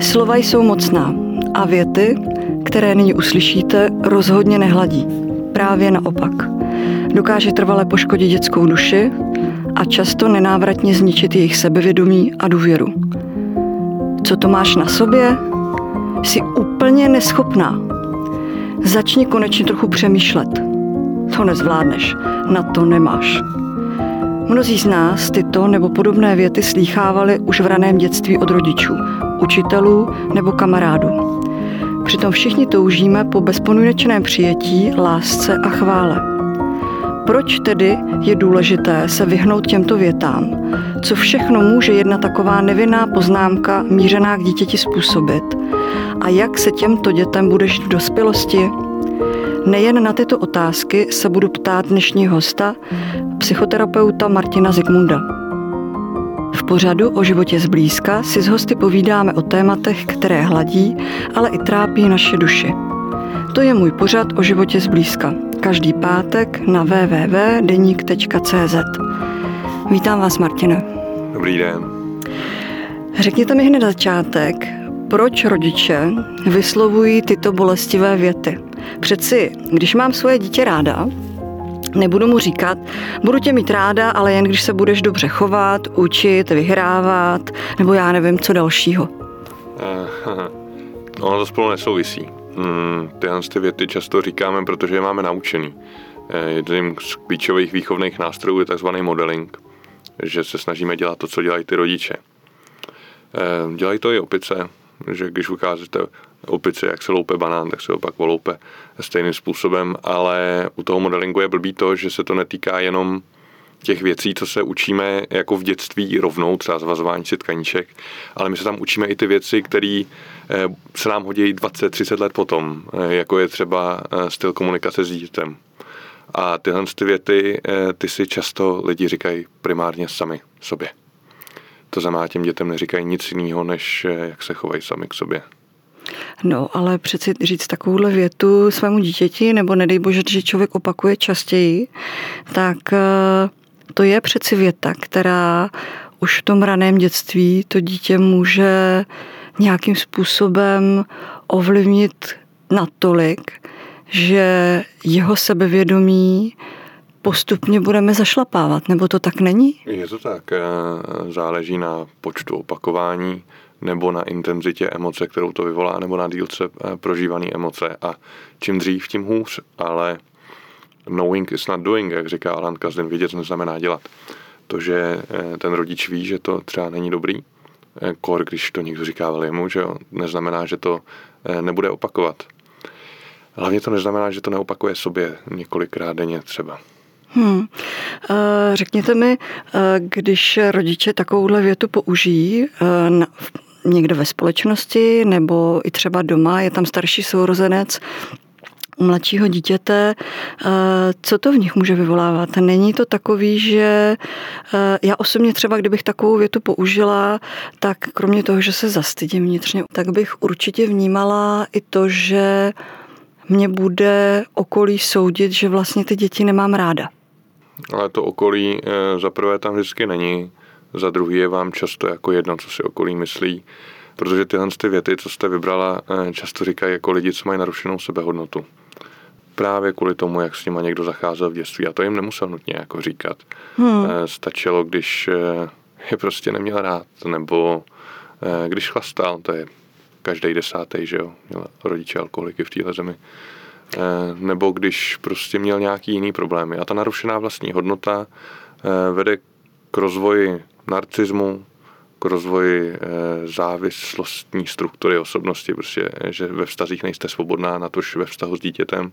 Slova jsou mocná a věty, které nyní uslyšíte, rozhodně nehladí. Právě naopak. Dokáže trvale poškodit dětskou duši a často nenávratně zničit jejich sebevědomí a důvěru. Co to máš na sobě? Jsi úplně neschopná. Začni konečně trochu přemýšlet. To nezvládneš, na to nemáš. Mnozí z nás tyto nebo podobné věty slýchávali už v raném dětství od rodičů, učitelů nebo kamarádů. Přitom všichni toužíme po bezpodmínečném přijetí, lásce a chvále. Proč tedy je důležité se vyhnout těmto větám? Co všechno může jedna taková nevinná poznámka mířená k dítěti způsobit? A jak se těmto dětem budeš v dospělosti? Nejen na tyto otázky se budu ptát dnešní hosta, psychoterapeuta Martina Zigmunda. Pořadu o životě zblízka si s hosty povídáme o tématech, které hladí, ale i trápí naše duši. To je můj pořad o životě zblízka. Každý pátek na www.deník.cz Vítám vás, Martine. Dobrý den. Řekněte mi hned začátek, proč rodiče vyslovují tyto bolestivé věty. Přeci, když mám svoje dítě ráda, Nebudu mu říkat, budu tě mít ráda, ale jen když se budeš dobře chovat, učit, vyhrávat, nebo já nevím, co dalšího. ono to spolu nesouvisí. Hmm, tyhle ty věty často říkáme, protože je máme naučený. Eh, jedním z klíčových výchovných nástrojů je tzv. modeling, že se snažíme dělat to, co dělají ty rodiče. Eh, dělají to i opice, že když ukázíte opici, jak se loupe banán, tak se opak voloupe stejným způsobem, ale u toho modelingu je blbý to, že se to netýká jenom těch věcí, co se učíme jako v dětství rovnou, třeba zvazování si tkaníček, ale my se tam učíme i ty věci, které eh, se nám hodí 20-30 let potom, eh, jako je třeba eh, styl komunikace s dítětem. A tyhle ty věty, ty si často lidi říkají primárně sami sobě. To znamená, těm dětem neříkají nic jiného, než jak se chovají sami k sobě. No, ale přeci říct takovouhle větu svému dítěti, nebo nedej bože, že člověk opakuje častěji, tak eh, to je přeci věta, která už v tom raném dětství to dítě může nějakým způsobem ovlivnit natolik, že jeho sebevědomí postupně budeme zašlapávat, nebo to tak není? Je to tak, eh, záleží na počtu opakování nebo na intenzitě emoce, kterou to vyvolá, nebo na dílce eh, prožívané emoce. A čím dřív, tím hůř, ale knowing is not doing, jak říká Alan Kazdin, vědět neznamená dělat. To, že eh, ten rodič ví, že to třeba není dobrý, eh, kor, když to někdo říká jemu, že jo, neznamená, že to nebude opakovat. Hlavně to neznamená, že to neopakuje sobě několikrát denně třeba. Hmm. Řekněte mi, když rodiče takovouhle větu použijí někde ve společnosti nebo i třeba doma, je tam starší sourozenec, u mladšího dítěte, eh, co to v nich může vyvolávat? Není to takový, že eh, já osobně třeba, kdybych takovou větu použila, tak kromě toho, že se zastydím vnitřně, tak bych určitě vnímala i to, že mě bude okolí soudit, že vlastně ty děti nemám ráda. Ale to okolí eh, zaprvé tam vždycky není za druhý je vám často jako jedno, co si okolí myslí, protože tyhle ty věty, co jste vybrala, eh, často říkají jako lidi, co mají narušenou sebehodnotu. Právě kvůli tomu, jak s nima někdo zacházel v dětství. A to jim nemusel nutně jako říkat. Hmm. Eh, stačilo, když eh, je prostě neměl rád, nebo když chlastal, to je každý desátý, že jo, měl rodiče alkoholiky v téhle zemi, nebo když prostě měl nějaký jiný problémy. A ta narušená vlastní hodnota vede k rozvoji narcismu, k rozvoji eh, závislostní struktury osobnosti, prostě, že ve vztazích nejste svobodná, na tož ve vztahu s dítětem.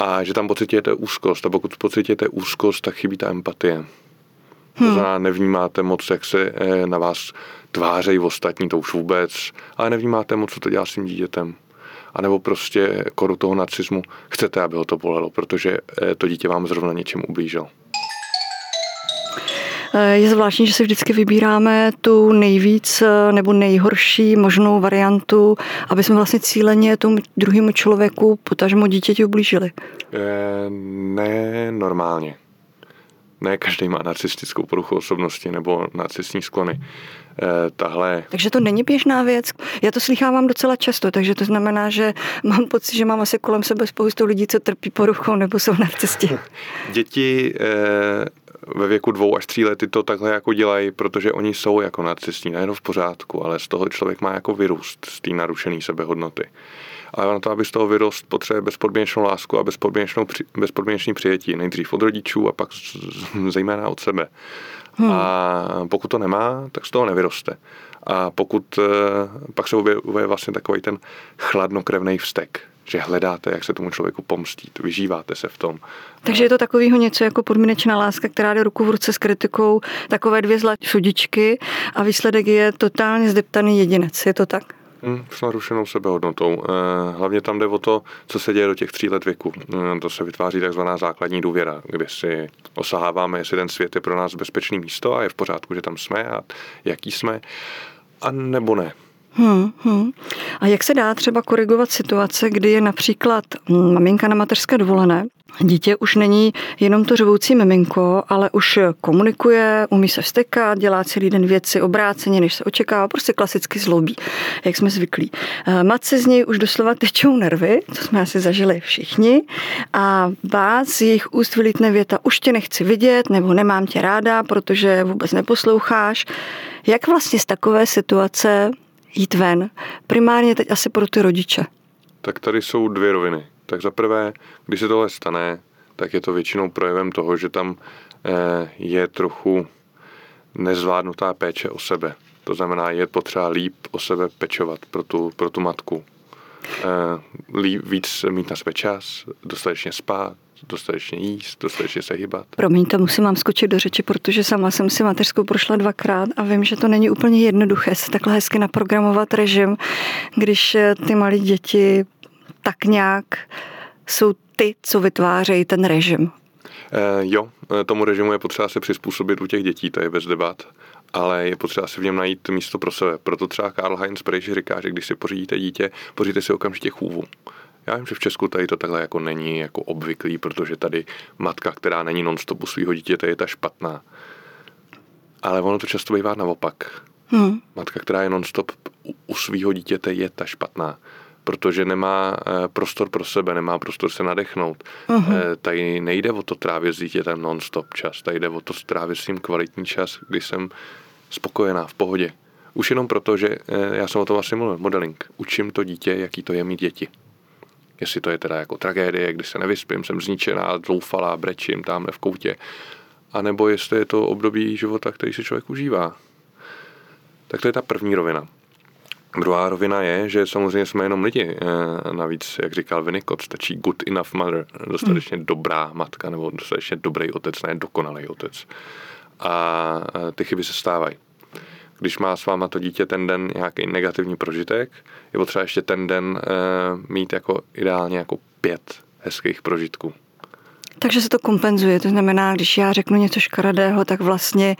A že tam pocitujete úzkost. A pokud pocitujete úzkost, tak chybí ta empatie. Hmm. To znamená, nevnímáte moc, jak se eh, na vás tvářejí ostatní, to už vůbec, ale nevnímáte moc, co to dělá s tím dítětem. A nebo prostě koru toho narcismu chcete, aby ho to bolelo, protože eh, to dítě vám zrovna něčem ublížilo. Je zvláštní, že si vždycky vybíráme tu nejvíc eh, nebo nejhorší možnou variantu, aby jsme vlastně cíleně tomu druhému člověku, potažmo dítěti ublížili. E, ne normálně. Ne každý má narcistickou poruchu osobnosti nebo narcistní sklony. tahle... Takže to není běžná věc. Já to slychávám docela často, takže to znamená, že mám pocit, že mám asi kolem sebe spoustu lidí, co trpí poruchou nebo jsou na cestě. Děti ve věku dvou až tří lety to takhle jako dělají, protože oni jsou jako narcistní, nejenom v pořádku, ale z toho člověk má jako vyrůst, z té narušené sebehodnoty. Ale na to, aby z toho vyrost, potřebuje bezpodmínečnou lásku a bezpodmínečnou, bezpodmínečný přijetí. Nejdřív od rodičů a pak zejména od sebe. Hmm. A pokud to nemá, tak z toho nevyroste. A pokud, eh, pak se objevuje vlastně takový ten chladnokrevný vztek, že hledáte, jak se tomu člověku pomstít, vyžíváte se v tom. Takže je to takového něco jako podmínečná láska, která jde ruku v ruce s kritikou, takové dvě zlaté sudičky a výsledek je totálně zdeptaný jedinec. Je to tak? Hmm, s narušenou sebehodnotou. Eh, hlavně tam jde o to, co se děje do těch tří let věku. Eh, to se vytváří takzvaná základní důvěra, kde si osaháváme, jestli ten svět je pro nás bezpečný místo a je v pořádku, že tam jsme a jaký jsme, a nebo ne. Hmm, hmm. A jak se dá třeba korigovat situace, kdy je například maminka na mateřské dovolené, dítě už není jenom to řvoucí miminko, ale už komunikuje, umí se vstekat, dělá celý den věci obráceně, než se očekává, prostě klasicky zlobí, jak jsme zvyklí. Eh, matce z něj už doslova tečou nervy, to jsme asi zažili všichni, a vás z jejich úst vylítne věta, už tě nechci vidět, nebo nemám tě ráda, protože vůbec neposloucháš. Jak vlastně z takové situace jít ven. Primárně teď asi pro ty rodiče. Tak tady jsou dvě roviny. Tak za prvé, když se tohle stane, tak je to většinou projevem toho, že tam eh, je trochu nezvládnutá péče o sebe. To znamená, je potřeba líp o sebe pečovat pro tu, pro tu matku. Eh, líp, víc mít na sebe čas, dostatečně spát, dostatečně jíst, dostatečně se hýbat. Promiňte, musím vám skočit do řeči, protože sama jsem si mateřskou prošla dvakrát a vím, že to není úplně jednoduché se takhle hezky naprogramovat režim, když eh, ty malé děti tak nějak jsou ty, co vytvářejí ten režim. Eh, jo, eh, tomu režimu je potřeba se přizpůsobit u těch dětí, to je bez debat ale je potřeba si v něm najít místo pro sebe. Proto třeba Karl Heinz Preich říká, že když si pořídíte dítě, pořídíte si okamžitě chůvu. Já vím, že v Česku tady to takhle jako není jako obvyklý, protože tady matka, která není non-stop u svého dítěte, je ta špatná. Ale ono to často bývá naopak. Hmm. Matka, která je non-stop u svého dítěte, je ta špatná protože nemá eh, prostor pro sebe, nemá prostor se nadechnout. Uh-huh. Tady nejde o to trávit s dítětem non-stop čas, tady jde o to trávit s ním kvalitní čas, kdy jsem spokojená, v pohodě. Už jenom proto, že eh, já jsem o tom vlastně mluvil, modeling. Učím to dítě, jaký to je mít děti. Jestli to je teda jako tragédie, kdy se nevyspím, jsem zničená, zoufalá, brečím tamhle v koutě. A nebo jestli je to období života, který si člověk užívá. Tak to je ta první rovina. Druhá rovina je, že samozřejmě jsme jenom lidi. Eh, navíc, jak říkal Winnicott, stačí good enough mother, dostatečně hmm. dobrá matka nebo dostatečně dobrý otec, ne dokonalý otec. A eh, ty chyby se stávají když má s váma to dítě ten den nějaký negativní prožitek, je potřeba ještě ten den e, mít jako ideálně jako pět hezkých prožitků. Takže se to kompenzuje, to znamená, když já řeknu něco škaredého, tak vlastně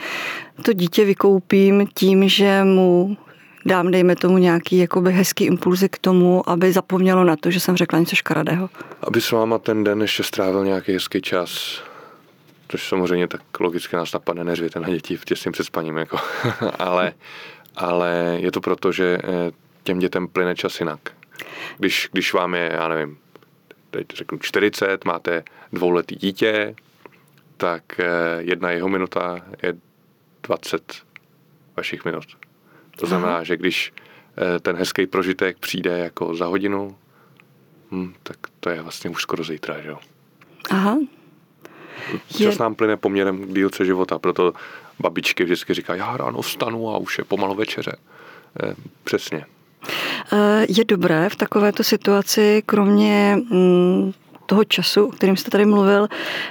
to dítě vykoupím tím, že mu dám, dejme tomu, nějaký jakoby hezký impulzy k tomu, aby zapomnělo na to, že jsem řekla něco škaredého. Aby s váma ten den ještě strávil nějaký hezký čas, což samozřejmě tak logicky nás napadne, neřvěte na děti těsně před spaním, jako. ale, ale je to proto, že eh, těm dětem plyne čas jinak. Když, když vám je, já nevím, teď řeknu 40, máte dvouletý dítě, tak eh, jedna jeho minuta je 20 vašich minut. To znamená, Aha. že když eh, ten hezký prožitek přijde jako za hodinu, hm, tak to je vlastně už skoro zítra, že jo. Aha, Čas je... nám plyne poměrem k dílce života, proto babičky vždycky říkají, já ráno vstanu a už je pomalu večeře. Eh, přesně. Eh, je dobré v takovéto situaci, kromě mm, toho času, o kterým jste tady mluvil,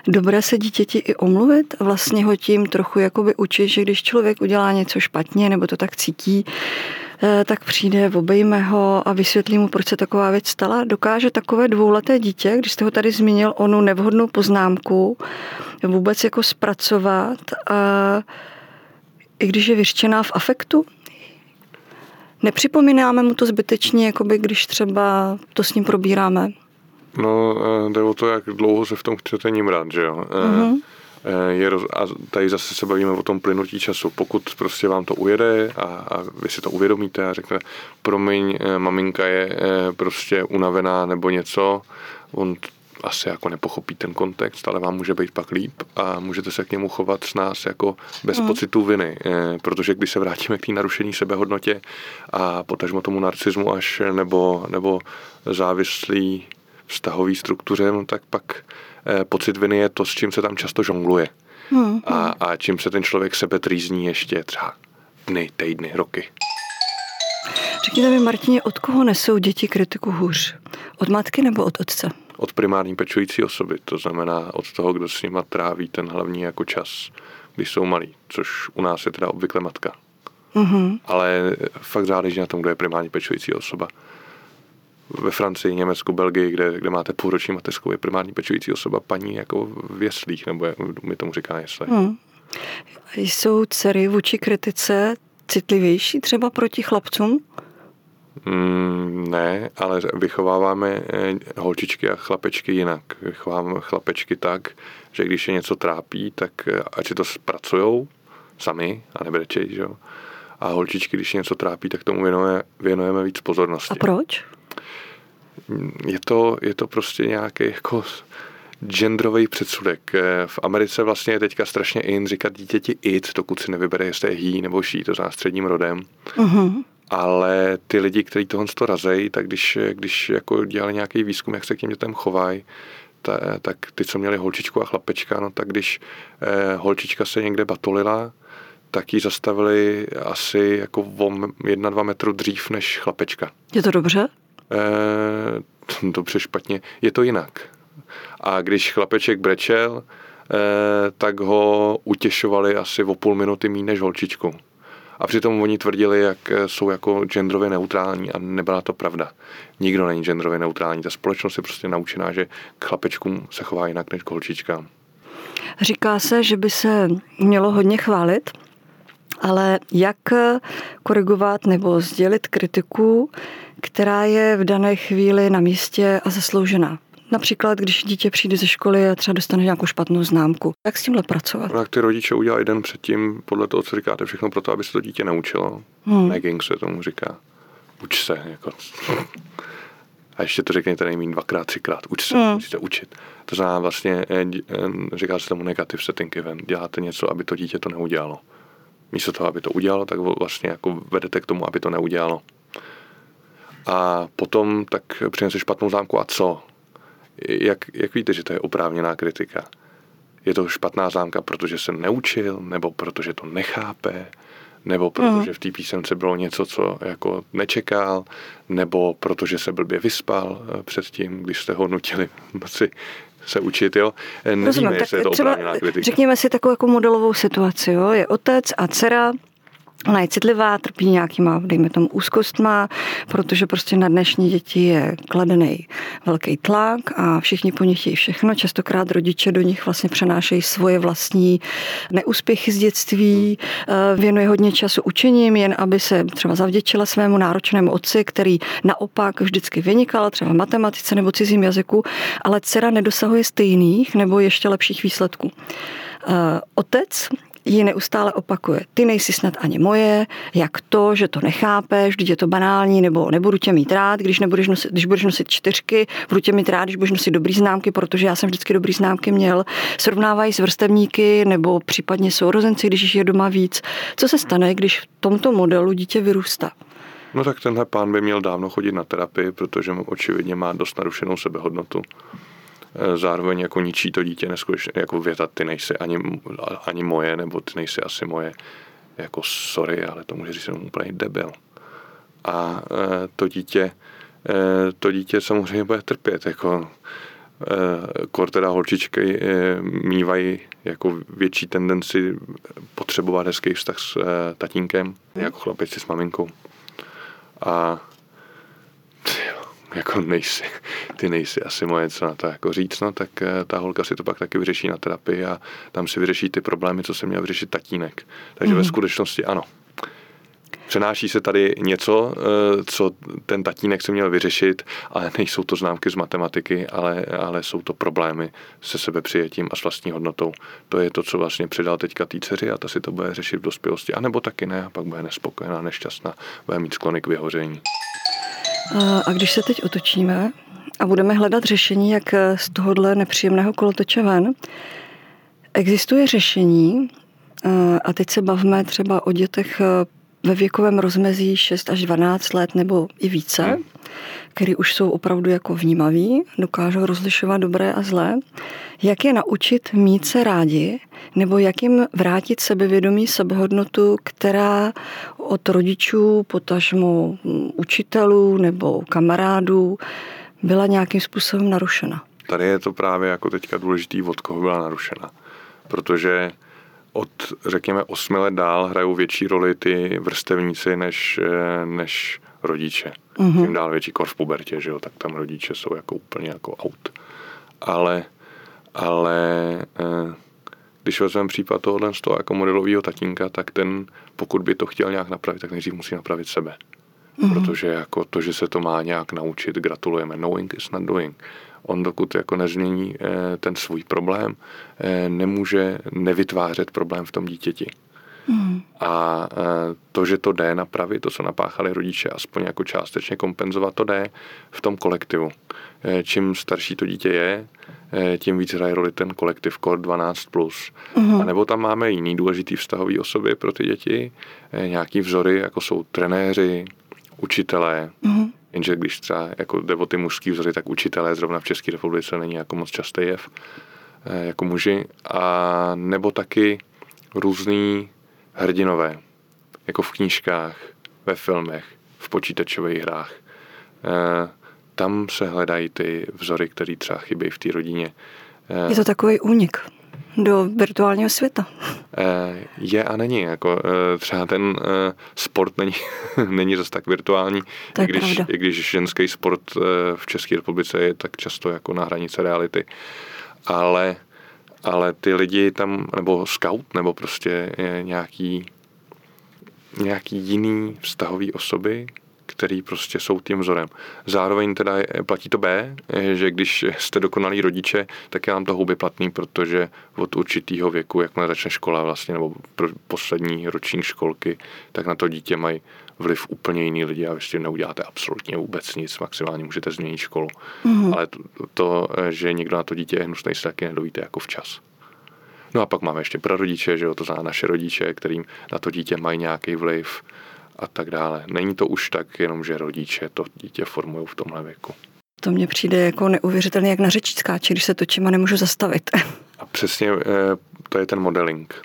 dobré se dítěti i omluvit a vlastně ho tím trochu jakoby učit, že když člověk udělá něco špatně nebo to tak cítí, Eh, tak přijde, obejme ho a vysvětlí mu, proč se taková věc stala. Dokáže takové dvouleté dítě, když jste ho tady zmínil, onu nevhodnou poznámku, vůbec jako zpracovat, a i když je vyřčená v afektu, Nepřipomínáme mu to zbytečně, jakoby když třeba to s ním probíráme? No, eh, jde o to, jak dlouho se v tom chcete ním rád, že jo? Eh, je roz, a tady zase se bavíme o tom plynutí času. Pokud prostě vám to ujede a, a vy si to uvědomíte a řekne, promiň, maminka je prostě unavená nebo něco, on asi jako nepochopí ten kontext, ale vám může být pak líp a můžete se k němu chovat s nás jako bez mm. pocitu viny, protože když se vrátíme k té narušení sebehodnotě a potažmo tomu narcismu až nebo, nebo závislý vztahový struktuře, no tak pak Eh, pocit viny je to, s čím se tam často žongluje. Hmm, a, a čím se ten člověk sebe trýzní ještě třeba dny, týdny, roky. Řekněte mi, Martině, od koho nesou děti kritiku hůř? Od matky nebo od otce? Od primární pečující osoby, to znamená od toho, kdo s nima tráví ten hlavní jako čas, když jsou malí, což u nás je teda obvykle matka. Mm-hmm. Ale fakt záleží na tom, kdo je primární pečující osoba ve Francii, Německu, Belgii, kde, kde máte půlroční mateřskou, je primární pečující osoba paní jako v jeslích, nebo mi tomu říká jesle. Hmm. Jsou dcery vůči kritice citlivější třeba proti chlapcům? Mm, ne, ale vychováváme eh, holčičky a chlapečky jinak. Vychováváme chlapečky tak, že když je něco trápí, tak eh, ať si to zpracujou sami a nebrečej, že jo. A holčičky, když je něco trápí, tak tomu věnujeme, věnujeme víc pozornosti. A proč? Je to, je to prostě nějaký jako genderový předsudek. V Americe vlastně je teďka strašně in říkat dítěti it, dokud si nevybere, jestli je he nebo she, to za středním rodem. Uh-huh. Ale ty lidi, kteří tohle to razejí, tak když, když jako dělali nějaký výzkum, jak se k těm dětem chovají, ta, tak ty, co měli holčičku a chlapečka, no tak když eh, holčička se někde batolila, tak ji zastavili asi jako o jedna, dva metru dřív než chlapečka. Je to dobře? Eh, dobře, špatně, je to jinak. A když chlapeček brečel, eh, tak ho utěšovali asi o půl minuty méně než holčičku. A přitom oni tvrdili, jak jsou jako genderově neutrální a nebyla to pravda. Nikdo není genderově neutrální. Ta společnost je prostě naučená, že k chlapečkům se chová jinak než k holčičkám. Říká se, že by se mělo hodně chválit, ale jak korigovat nebo sdělit kritiku, která je v dané chvíli na místě a zasloužená. Například, když dítě přijde ze školy a třeba dostane nějakou špatnou známku. Jak s tímhle pracovat? Tak ty rodiče udělají den předtím, podle toho, co říkáte, všechno pro to, aby se to dítě naučilo. Hmm. Nagging se tomu říká. Uč se. Jako. A ještě to řekněte nejméně dvakrát, třikrát. Uč se, hmm. musíte učit. To znamená vlastně, eh, eh, říká se tomu negative setting event. Děláte něco, aby to dítě to neudělalo. Místo toho, aby to udělalo, tak vlastně jako vedete k tomu, aby to neudělalo a potom tak přinese špatnou zámku a co? Jak, jak víte, že to je oprávněná kritika? Je to špatná zámka, protože se neučil, nebo protože to nechápe, nebo protože v té písemce bylo něco, co jako nečekal, nebo protože se blbě vyspal eh, předtím, když jste ho nutili noci se učit, jo. Nevíme, Rozumím, jestli je to oprávněná kritika. Řekněme si takovou jako modelovou situaci, jo. Je otec a dcera, Ona je citlivá, trpí nějakýma, dejme tomu, úzkostma, protože prostě na dnešní děti je kladený velký tlak a všichni po nich chtějí všechno. Častokrát rodiče do nich vlastně přenášejí svoje vlastní neúspěchy z dětství, eh, věnuje hodně času učením, jen aby se třeba zavděčila svému náročnému otci, který naopak vždycky vynikal, třeba v matematice nebo cizím jazyku, ale dcera nedosahuje stejných nebo ještě lepších výsledků. Eh, otec ji neustále opakuje. Ty nejsi snad ani moje, jak to, že to nechápeš, vždyť je to banální, nebo nebudu tě mít rád, když, nebudeš nosit, když budeš nosit čtyřky, budu tě mít rád, když budeš nosit dobrý známky, protože já jsem vždycky dobrý známky měl. Srovnávají s vrstevníky nebo případně sourozenci, když je doma víc. Co se stane, když v tomto modelu dítě vyrůstá? No tak tenhle pán by měl dávno chodit na terapii, protože očividně má dost narušenou sebehodnotu. Eh, zároveň jako ničí to dítě neskutečně, jako věta, ty nejsi ani, ani moje, nebo ty nejsi asi moje, jako sorry, ale to může říct jsem úplně debil. A e, to dítě, e, to dítě samozřejmě bude trpět, jako kor teda holčičky mývají jako větší tendenci potřebovat hezký vztah s tatínkem, jako chlapici s maminkou. A jako nejsi, ty nejsi asi moje, co na to jako říct, no, tak eh, ta holka si to pak taky vyřeší na terapii a tam si vyřeší ty problémy, co se měl vyřešit tatínek. Takže mm. ve mhm. skutečnosti ano. Přenáší se tady něco, eh, co ten tatínek se měl vyřešit, ale nejsou to známky z matematiky, ale, ale jsou to problémy se sebe přijetím a s vlastní hodnotou. To je to, co vlastně přidal teďka té dceři a ta si to bude řešit v dospělosti. A nebo taky ne, a pak bude nespokojená, nešťastná, bude mít sklony k vyhoření. A když se teď otočíme a budeme hledat řešení, jak z tohohle nepříjemného kolotoče ven, existuje řešení, a teď se bavíme třeba o dětech ve věkovém rozmezí 6 až 12 let nebo i více, hmm. který už jsou opravdu jako vnímaví, dokážou rozlišovat dobré a zlé. Jak je naučit mít se rádi, nebo jak jim vrátit sebevědomí, sebehodnotu, která od rodičů, potažmo učitelů nebo kamarádů byla nějakým způsobem narušena. Tady je to právě jako teďka důležitý, od koho byla narušena. Protože od, řekněme, osmi let dál hrajou větší roli ty vrstevníci než, eh, než rodiče. Mm-hmm. Tím dál větší kor v pubertě, že jo, tak tam rodiče jsou jako úplně jako out. Ale, ale eh, když vezmeme případ tohohle z toho jako modelového tatínka, tak ten, pokud by to chtěl nějak napravit, tak nejdřív musí napravit sebe. Mm-hmm. Protože jako to, že se to má nějak naučit, gratulujeme. Knowing is not doing on dokud jako nezmění eh, ten svůj problém, eh, nemůže nevytvářet problém v tom dítěti. Mm. A eh, to, že to jde napravit, to, co napáchali rodiče, aspoň jako částečně kompenzovat, to jde v tom kolektivu. Čím starší to dítě je, tím víc hraje roli ten kolektiv Core 12+. Plus. Mm. A nebo tam máme jiný důležitý vztahový osoby pro ty děti, nějaký vzory, jako jsou trenéři, učitelé, mm. Jenže když třeba jako jde o ty mužský vzory, tak učitelé zrovna v České republice není jako moc častý jev eh, jako muži. A nebo taky různý hrdinové, jako v knížkách, ve filmech, v počítačových hrách. Eh, tam se hledají ty vzory, které třeba chybí v té rodině. Je to takový únik do virtuálního světa. Eh, je a není. Jako, eh, třeba ten eh, sport není, není zase tak virtuální, to i, když, i když ženský sport v České republice je tak často jako na hranice reality. Ale, ale ty lidi tam, nebo scout, nebo prostě nějaký, nějaký jiný vztahový osoby, který prostě jsou tím vzorem. Zároveň teda platí to B, že když jste dokonalí rodiče, tak je vám to houby platný, protože od určitého věku, jakmile začne škola vlastně, nebo poslední roční školky, tak na to dítě mají vliv úplně jiný lidi a vy s tím neuděláte absolutně vůbec nic, maximálně můžete změnit školu. Mm-hmm. Ale to, to, že někdo na to dítě je hnusný, se taky nedovíte jako včas. No a pak máme ještě prarodiče, že jo, to znamená naše rodiče, kterým na to dítě mají nějaký vliv a tak dále. Není to už tak jenom, že rodiče to dítě formují v tomhle věku. To mně přijde jako neuvěřitelně, jak na řeč skáče, když se točím a nemůžu zastavit. A přesně eh, to je ten modeling.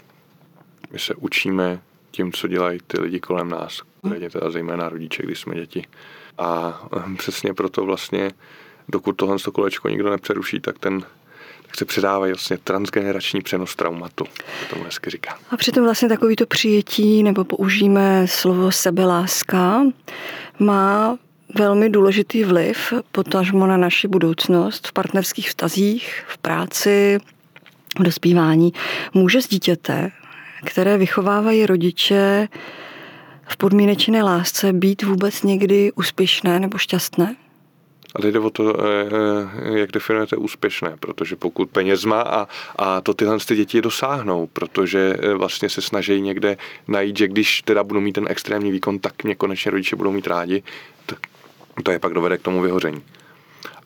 My se učíme tím, co dělají ty lidi kolem nás, hmm. teda zejména rodiče, když jsme děti. A eh, přesně proto vlastně, dokud tohle kolečko nikdo nepřeruší, tak ten tak se předávají vlastně transgenerační přenos traumatu, to tomu hezky říká. A přitom vlastně takovýto přijetí, nebo použijeme slovo sebeláska, má velmi důležitý vliv potažmo na naši budoucnost v partnerských vztazích, v práci, v dospívání. Může z dítěte, které vychovávají rodiče v podmínečné lásce, být vůbec někdy úspěšné nebo šťastné? Ale jde o to, eh, eh, jak definujete úspěšné, protože pokud peněz má a, a to tyhle ty děti dosáhnou, protože eh, vlastně se snaží někde najít, že když teda budu mít ten extrémní výkon, tak mě konečně rodiče budou mít rádi, tak to je pak dovede k tomu vyhoření.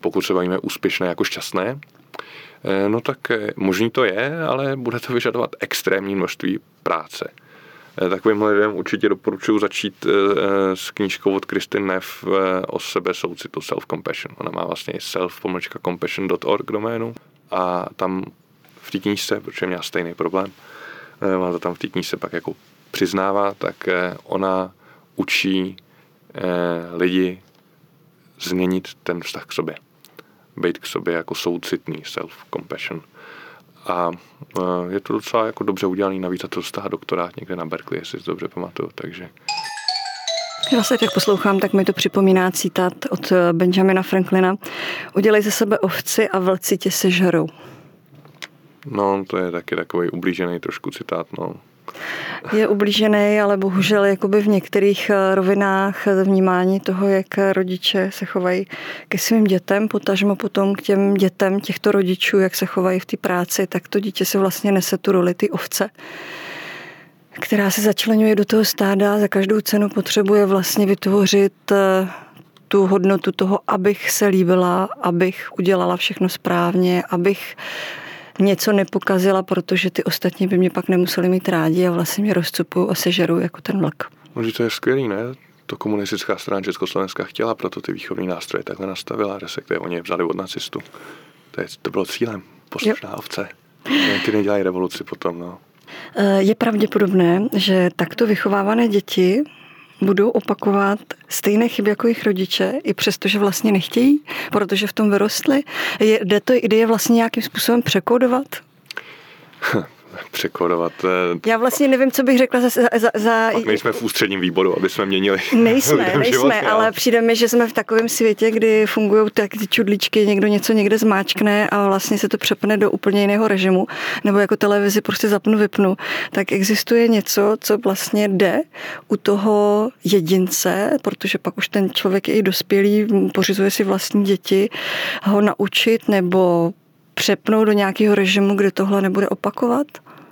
Pokud se bavíme úspěšné jako šťastné, no tak možný to je, ale bude to vyžadovat extrémní množství práce. Eh, takovým lidem určitě doporučuji začít eh, eh, s knížkou od Kristin Neff o sebe soucitu Self-Compassion. Ona má vlastně self-compassion.org doménu a tam v té knížce, protože měla stejný problém, má to tam v té knížce pak jako přiznává, tak ona učí lidi změnit ten vztah k sobě. Být k sobě jako soucitný self-compassion. A e, je to docela jako dobře udělaný, navíc a to dostává doktorát někde na Berkeley, jestli si dobře pamatuju, takže... Já se jak poslouchám, tak mi to připomíná citát od e, Benjamina Franklina. Udělej ze sebe ovci a vlci tě sežerou. No, to je taky takový ublížený trošku citát, no. Je ublížený, ale bohužel jakoby v některých eh, rovinách vnímání toho, jak rodiče se chovají ke svým dětem, potažmo potom k těm dětem těchto rodičů, jak se chovají v té práci, tak to dítě si vlastně nese tu roli ty ovce která se začlenuje do toho stáda. Za každou cenu potřebuje vlastně vytvořit eh, tu hodnotu toho, abych se líbila, abych udělala všechno správně, abych něco nepokazila, protože ty ostatní by mě pak nemuseli mít rádi a vlastně mě rozcupují a sežerou jako ten vlk. Možná to je skvělý, ne? To komunistická strana Československa chtěla, proto ty výchovní nástroje takhle nastavila, respektive oni je vzali od nacistů. To, je, to bylo cílem, poslušná jo. ovce. Ty nedělají revoluci potom, no. Eh, je pravděpodobné, že takto vychovávané děti budou opakovat stejné chyby jako jejich rodiče, i přesto, že vlastně nechtějí, protože v tom vyrostli. Je, jde to ideje vlastně nějakým způsobem překodovat? Překodovat. Já vlastně nevím, co bych řekla za... za, za... Pak nejsme v ústředním výboru, aby jsme měnili Nejsme, nejsme, život, ale přijde mi, že jsme v takovém světě, kdy fungují tak ty čudličky, někdo něco někde zmáčkne a vlastně se to přepne do úplně jiného režimu, nebo jako televizi prostě zapnu, vypnu, tak existuje něco, co vlastně jde u toho jedince, protože pak už ten člověk je i dospělý, pořizuje si vlastní děti, ho naučit nebo přepnout do nějakého režimu, kde tohle nebude opakovat?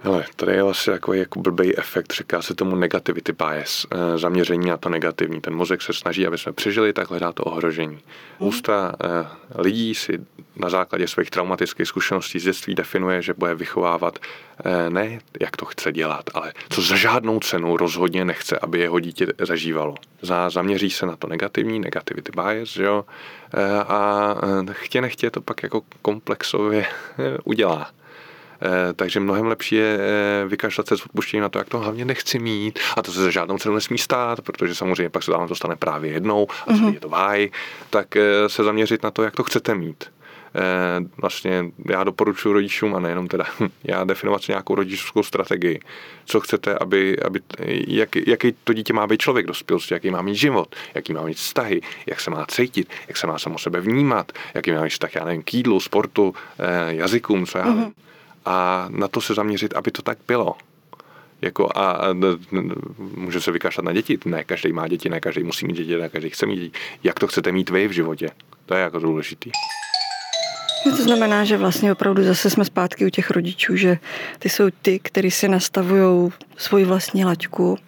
Hele, tady je vlastně takový jako blbý efekt, říká se tomu negativity bias, eh, zaměření na to negativní. Ten mozek se snaží, aby jsme přežili, tak hledá to ohrožení. Ústa eh, lidí si na základě svých traumatických zkušeností z dětství definuje, že bude vychovávat eh, ne jak to chce dělat, ale co za žádnou cenu rozhodně nechce, aby jeho dítě zažívalo. Zaměří se na to negativní, negativity bias, že jo? a chtě nechtě to pak jako komplexově udělá. Eh, takže mnohem lepší je eh, vykašlat se s odpuštěním na to, jak to hlavně nechci mít. A to se za žádnou cenu nesmí stát, protože samozřejmě pak se vám to stane právě jednou a uh-huh. je to váj, tak eh, se zaměřit na to, jak to chcete mít vlastně já doporučuji rodičům, a nejenom teda, já definovat si nějakou rodičovskou strategii. Co chcete, aby, aby jak, jaký to dítě má být člověk dospělosti, jaký má mít život, jaký má mít vztahy, jak se má cítit, jak se má samo sebe vnímat, jaký má mít vztah, já nevím, k jídlu, sportu, jazykům, co já uh-huh a na to se zaměřit, aby to tak bylo. Jako a, a může se vykašlat na děti. Ne každý má děti, ne každý musí mít děti, ne každý chce mít děti. Jak to chcete mít vy v životě? To je jako důležitý. To znamená, že vlastně opravdu zase jsme zpátky u těch rodičů, že ty jsou ty, kteří si nastavují svoji vlastní laťku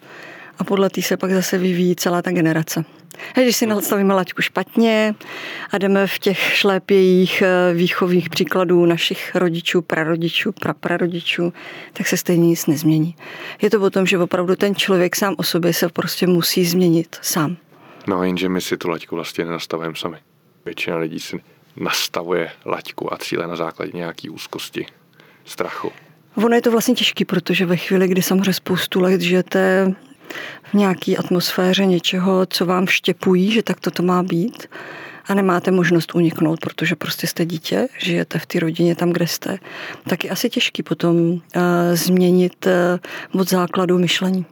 a podle té se pak zase vyvíjí celá ta generace. Když si nastavíme laťku špatně a jdeme v těch šlépějích eh, výchových příkladů našich rodičů, prarodičů, praprarodičů, tak se stejně nic nezmění. Je to o tom, že opravdu ten člověk sám o sobě se prostě musí změnit sám. No jenže my si tu laťku vlastně nenastavujeme sami. Většina lidí si nastavuje laťku a cíle na základě nějaký úzkosti, strachu. Ono je to vlastně těžké, protože ve chvíli, kdy samozřejmě spoustu let žijete v nějaké atmosféře něčeho, co vám vštěpují, že tak to má být a nemáte možnost uniknout, protože prostě jste dítě, žijete v té rodině tam, kde jste, tak je asi těžký potom uh, změnit uh, od základu myšlení.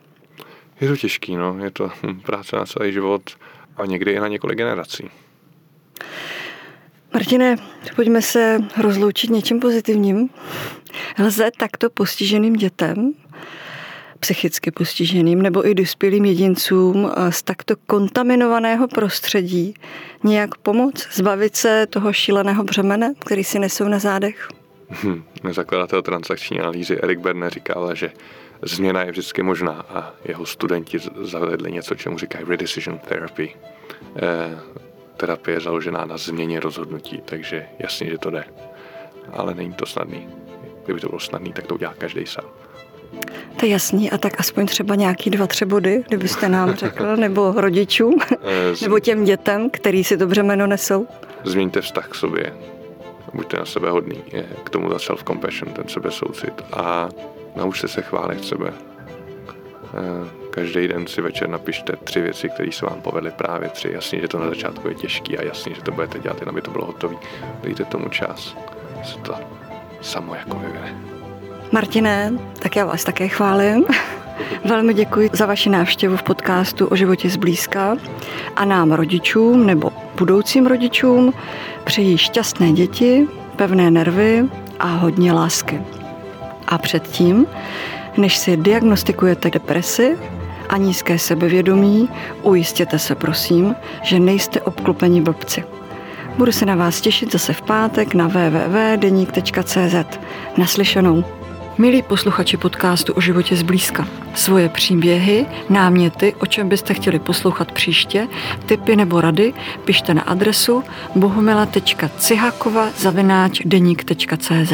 Je to těžký, no. Je to hm, práce na celý život a někdy i na několik generací. Martine, pojďme se rozloučit něčím pozitivním. Lze takto postiženým dětem psychicky postiženým nebo i dospělým jedincům z takto kontaminovaného prostředí nějak pomoct, zbavit se toho šíleného břemene, který si nesou na zádech? Hmm, zakladatel transakční analýzy Erik Berner říkal, že změna je vždycky možná a jeho studenti zavedli něco, čemu říkají redecision therapy. Eh, terapie je založená na změně rozhodnutí, takže jasně, že to jde. Ale není to snadný. Kdyby to bylo snadný, tak to udělá každý sám. To je jasný, a tak aspoň třeba nějaký dva, tři body, kdybyste nám řekl, nebo rodičům, eh, nebo těm dětem, který si dobře jméno nesou. Změňte vztah k sobě, buďte na sebe hodný, je k tomu ta self-compassion, ten sebe soucit a naučte se chválit sebe. Eh, každý den si večer napište tři věci, které se vám povedly právě tři. Jasně, že to na začátku je těžký a jasně, že to budete dělat, jen aby to bylo hotové. Dejte tomu čas. Se to samo jako vyvine. Martine, tak já vás také chválím. Velmi děkuji za vaši návštěvu v podcastu o životě zblízka a nám rodičům nebo budoucím rodičům přeji šťastné děti, pevné nervy a hodně lásky. A předtím Než si diagnostikujete depresi a nízké sebevědomí, ujistěte se prosím, že nejste obklopeni blbci. Budu se na vás těšit zase v pátek na www.deník.cz. Naslyšenou. Milí posluchači podcastu o životě zblízka, svoje příběhy, náměty, o čem byste chtěli poslouchat příště, tipy nebo rady, pište na adresu bohumila.cihakova zavináč deník.cz.